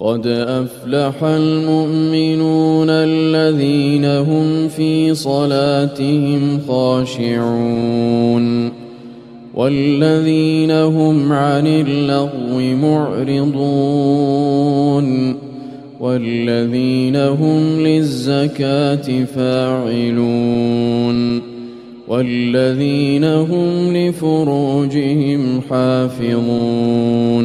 قد أفلح المؤمنون الذين هم في صلاتهم خاشعون والذين هم عن اللغو معرضون والذين هم للزكاة فاعلون والذين هم لفروجهم حافظون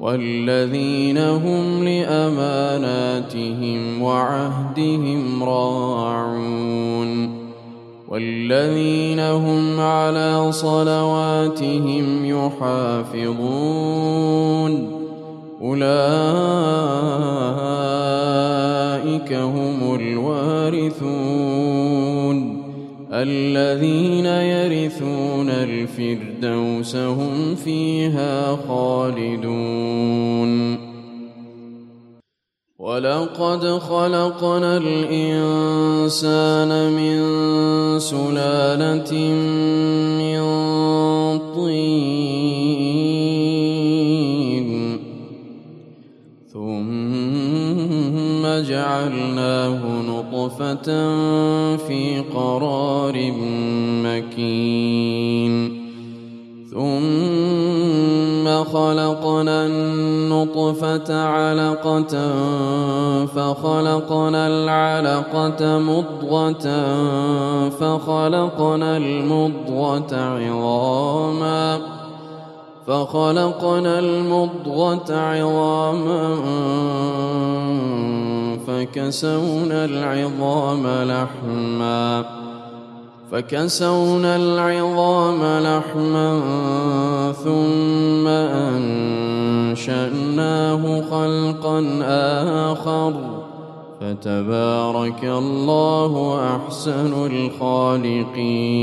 والذين هم لأماناتهم وعهدهم راعون والذين هم على صلواتهم يحافظون أولئك هم الوارثون الذين يرثون الفردوس هم فيها خالدون. ولقد خلقنا الإنسان من سلالة من طين. ثم جعلناه نطفة في قرار مكين. ثم خلقنا النطفة علقة فخلقنا العلقة مضغة فخلقنا المضغة عظاما فخلقنا المضغة عظاما. فكسونا العظام لحما فكسونا العظام لحما ثم أنشأناه خلقا آخر فتبارك الله أحسن الخالقين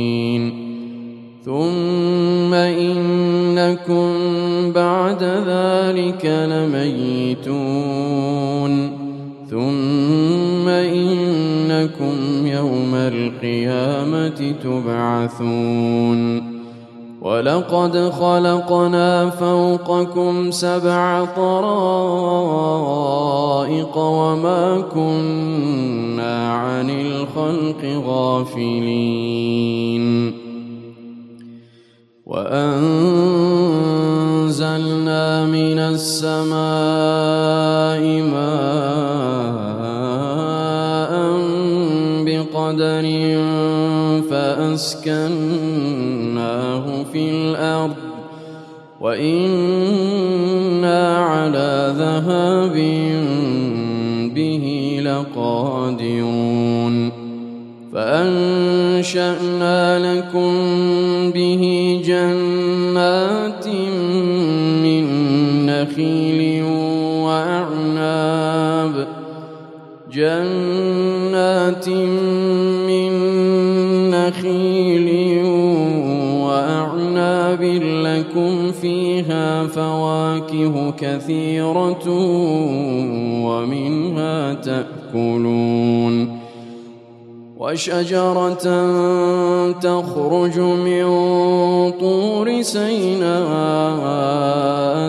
ثم إنكم تبعثون. ولقد خلقنا فوقكم سبع طرائق وما كنا عن الخلق غافلين. وأنزلنا من السماء ماء بقدر فأسكناه في الأرض وإنا على ذهاب به لقادرون فأنشأنا لكم به جنات من نخيل وأعناب جنات فيها فواكه كثيرة ومنها تأكلون. وشجرة تخرج من طور سيناء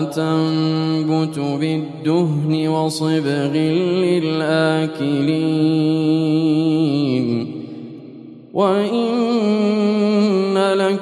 تنبت بالدهن وصبغ للآكلين. وإن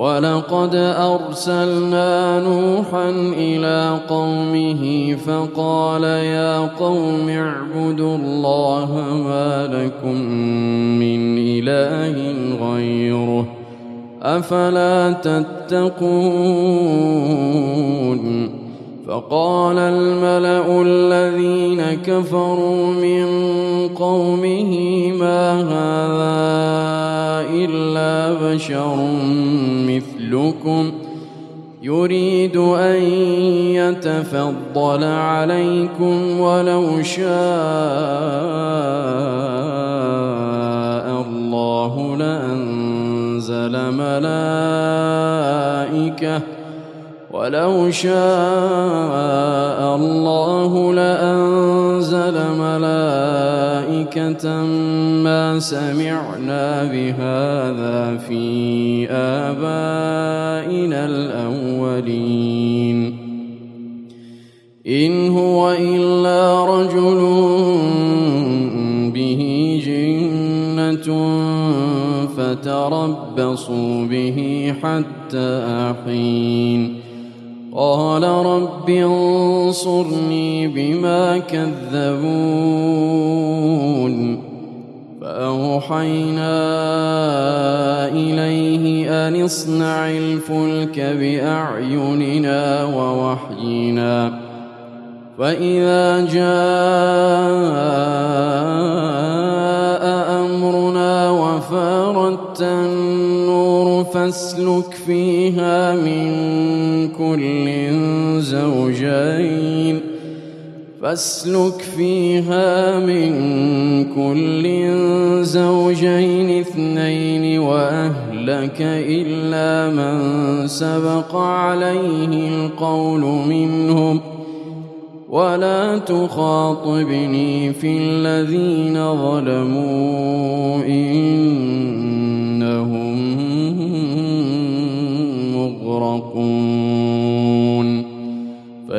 ولقد أرسلنا نوحا إلى قومه فقال يا قوم اعبدوا الله ما لكم من إله غيره أفلا تتقون فقال الملأ الذين كفروا من قومه ما هذا إلا بشر مثلكم يريد أن يتفضل عليكم ولو شاء الله لأنزل ملائكة ولو شاء الله لأنزل ملائكة ما سمعنا بهذا في آبائنا الأولين. إن هو إلا رجل به جنة فتربصوا به حتى حين. قال رب انصرني بما كذبون فأوحينا إليه أن اصنع الفلك بأعيننا ووحينا فإذا جاء أمرنا وفارت النور فاسلك فيها من كل زوجين. فاسلك فيها من كل زوجين اثنين وأهلك إلا من سبق عليه القول منهم. ولا تخاطبني في الذين ظلموا. انهم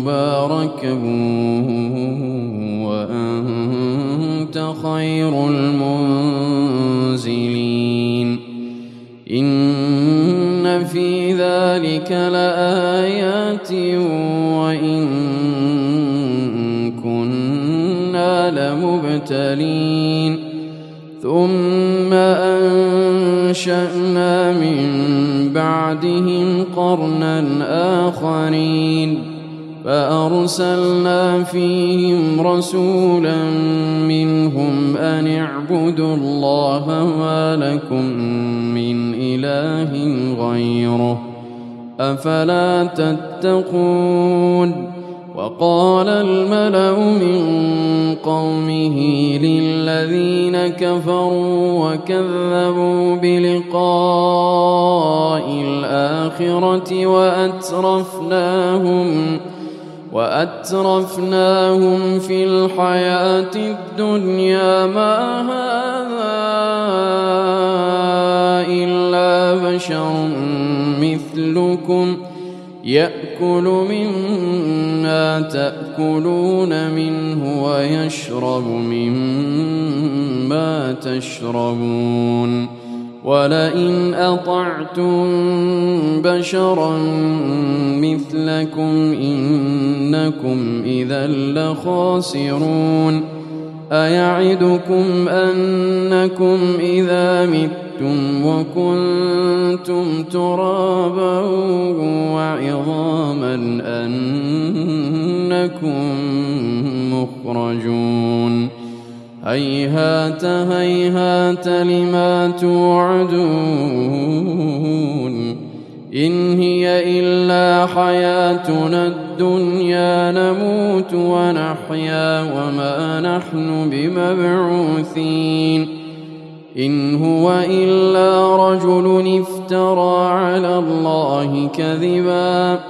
مباركا وأنت خير المنزلين. إن في ذلك لآيات وإن كنا لمبتلين. ثم أنشأنا من بعدهم قرنا آخرين. فأرسلنا فيهم رسولا منهم أن اعبدوا الله ما لكم من إله غيره أفلا تتقون وقال الملأ من قومه للذين كفروا وكذبوا بلقاء الآخرة وأترفناهم وأترفناهم في الحياة الدنيا. ما هذا إلا بشر مثلكم. يأكل مما تأكلون منه ويشرب مما تشربون. ولئن أطعتم بشرا مثلكم إنكم إذا لخاسرون أيعدكم أنكم إذا متم وكنتم ترابا وعظاما أنكم مخرجون هيهات هيهات لما توعدون؟ إن هي إلا حياتنا الدنيا نموت ونحيا وما نحن بمبعوثين. إن هو إلا رجل افترى على الله كذبا.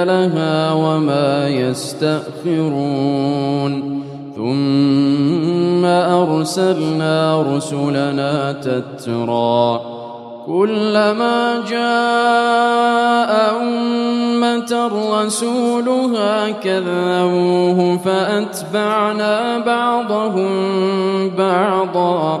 أجلها وما يستأخرون. ثم أرسلنا رسلنا تترى. كلما جاء أمة رسولها كذبوه فأتبعنا بعضهم بعضا.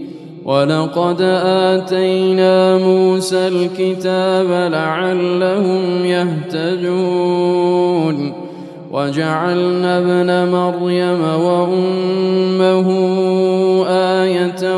ولقد آتينا موسى الكتاب لعلهم يهتدون وجعلنا ابن مريم وأمه آية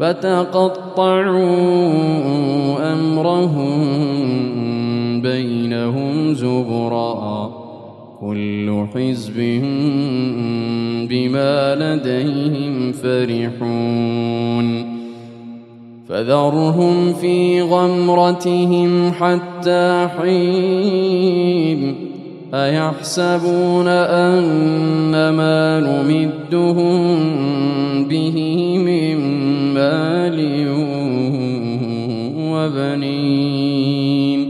فتقطعوا أمرهم بينهم زبرا. كل حزب بما لديهم فرحون. فذرهم في غمرتهم حتى حين أيحسبون أن ما نمدهم به من مال وبنين.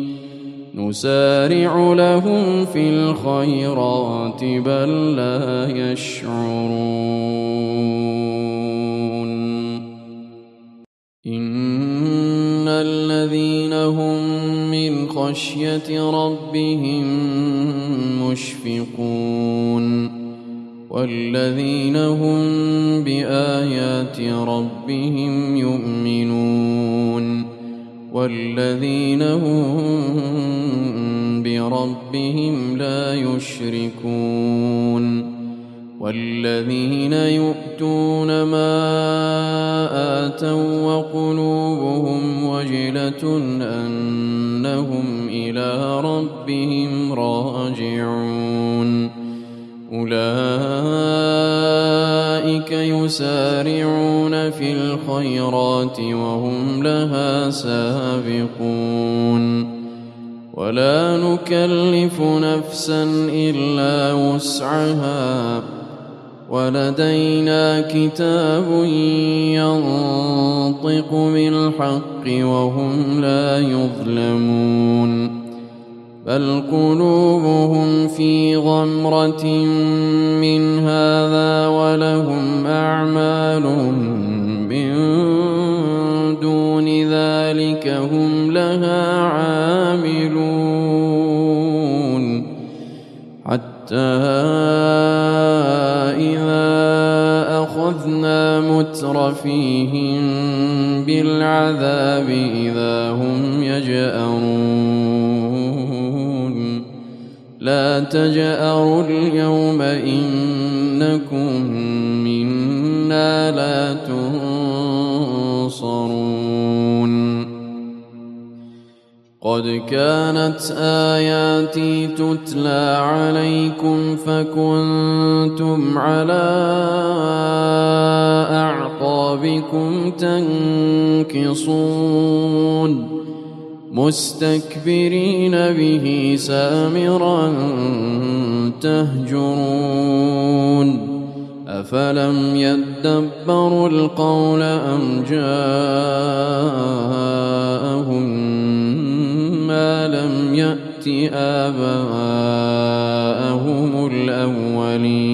نسارع لهم في الخيرات بل لا يشعرون. إن الذين هم خشية ربهم مشفقون والذين هم بآيات ربهم يؤمنون والذين هم بربهم لا يشركون والذين يؤتون ما آتوا وقلوبهم وجلة أنهم إلى ربهم راجعون. أولئك يسارعون في الخيرات وهم لها سابقون. ولا نكلف نفسا إلا وسعها. ولدينا كتاب ينطق بالحق وهم لا يظلمون بل قلوبهم في غمرة من مترفيهم بالعذاب إذا هم يجأرون. لا تجأروا اليوم إنكم منا لا تنصرون. قد كانت آياتي تتلى مستكبرين به سامرا تهجرون أفلم يدبروا القول أم جاءهم ما لم يأت آباءهم الأولين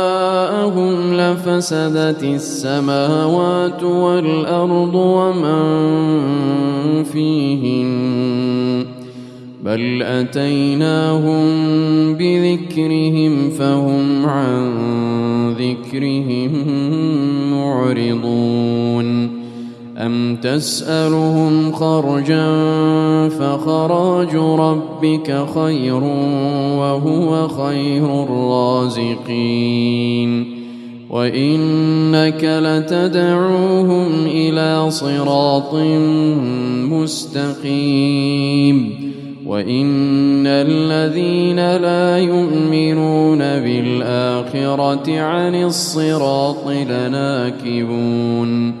اهواءهم لفسدت السماوات والارض ومن فيهن بل اتيناهم بذكرهم فهم عن ذكرهم معرضون أم تسألهم خرجا فخراج ربك خير وهو خير الرازقين وإنك لتدعوهم إلى صراط مستقيم وإن الذين لا يؤمنون بالآخرة عن الصراط لناكبون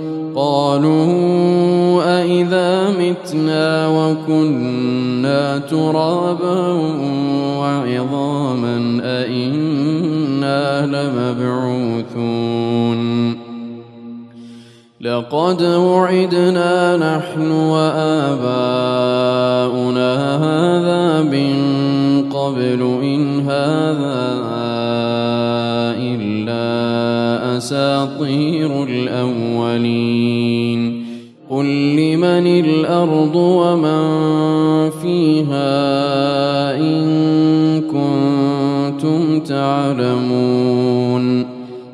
قالوا أإذا متنا وكنا ترابا وعظاما أإنا لمبعوثون لقد وعدنا نحن وآباؤنا هذا من قبل إن هذا إلا أساطير الأولين. قل لمن الأرض ومن فيها إن كنتم تعلمون.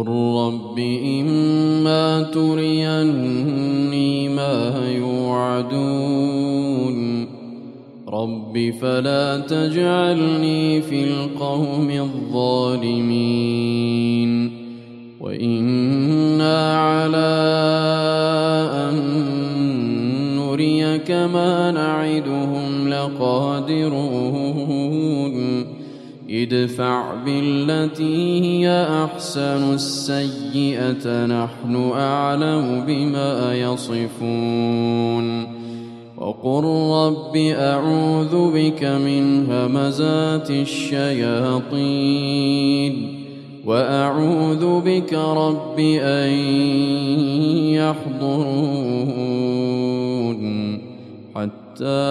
قل رب إما تريني ما يوعدون رب فلا تجعلني في القوم الظالمين وإنا على أن نريك ما نعدهم لقادرون ادفع بالتي هي أحسن السيئة نحن أعلم بما يصفون. وقل رب أعوذ بك من همزات الشياطين وأعوذ بك رب أن يحضرون. حتى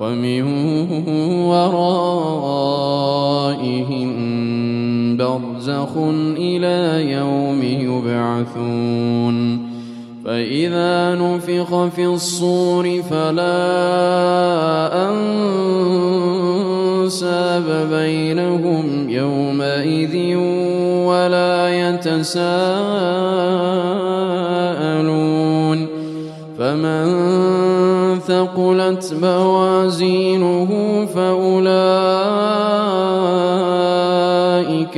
ومن ورائهم برزخ إلى يوم يبعثون. فإذا نفخ في الصور فلا أنساب بينهم يومئذ ولا يتساءلون. فمن ثقلت موازينه فأولئك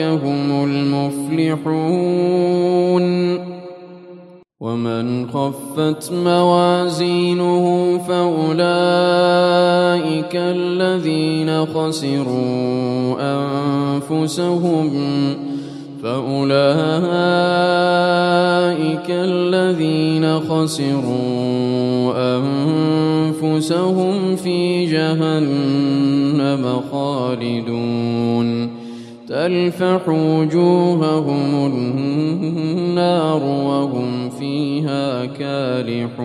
هم المفلحون. ومن خفت موازينه فأولئك الذين خسروا أنفسهم. فأولئك الذين خسروا أنفسهم في جهنم خالدون تلفح وجوههم النار وهم فيها كالحون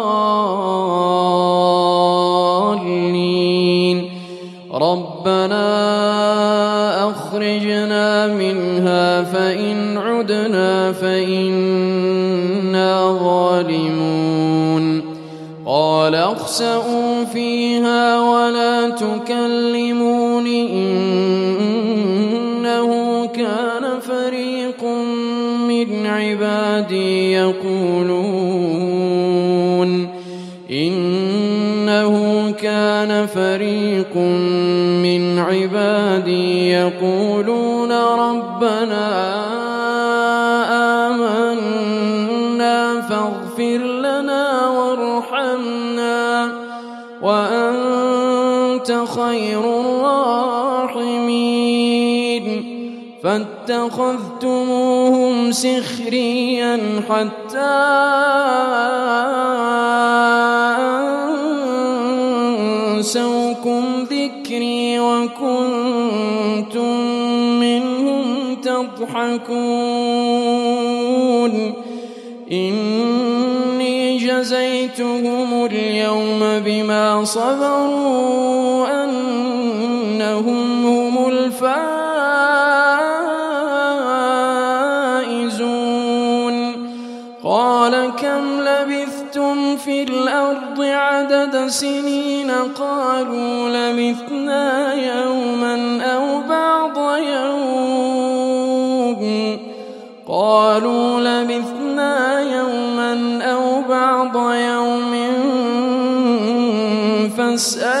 ربنا أخرجنا منها فإن عدنا فإنا ظالمون. قال اخسئوا فيها ولا تكلمون إنه كان فريق من عبادي يقولون. إنه كان فريق من عبادي يقولون ربنا آمنا فاغفر لنا وارحمنا وأنت خير الراحمين. فاتخذتموهم سخريا حتى أنسوكم ذكري وكنتم منهم تضحكون. إني جزيتهم اليوم بما صبروا أنهم هم الفائزون. قال كم لبثتم في الأرض عدد سنين؟ قالوا لبثنا يوما أو بعض يوم. قالوا لبثنا يوما أو بعض يوم. فاسأل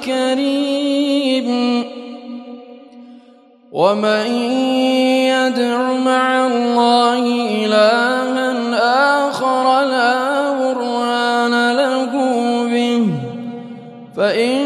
الكريم ومن يدع مع الله إلها آخر لا برهان له به. فإنما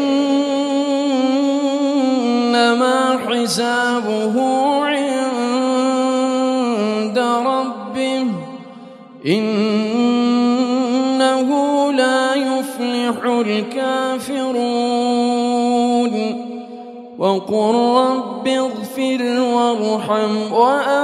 وقل رب اغفر وارحم. وأنت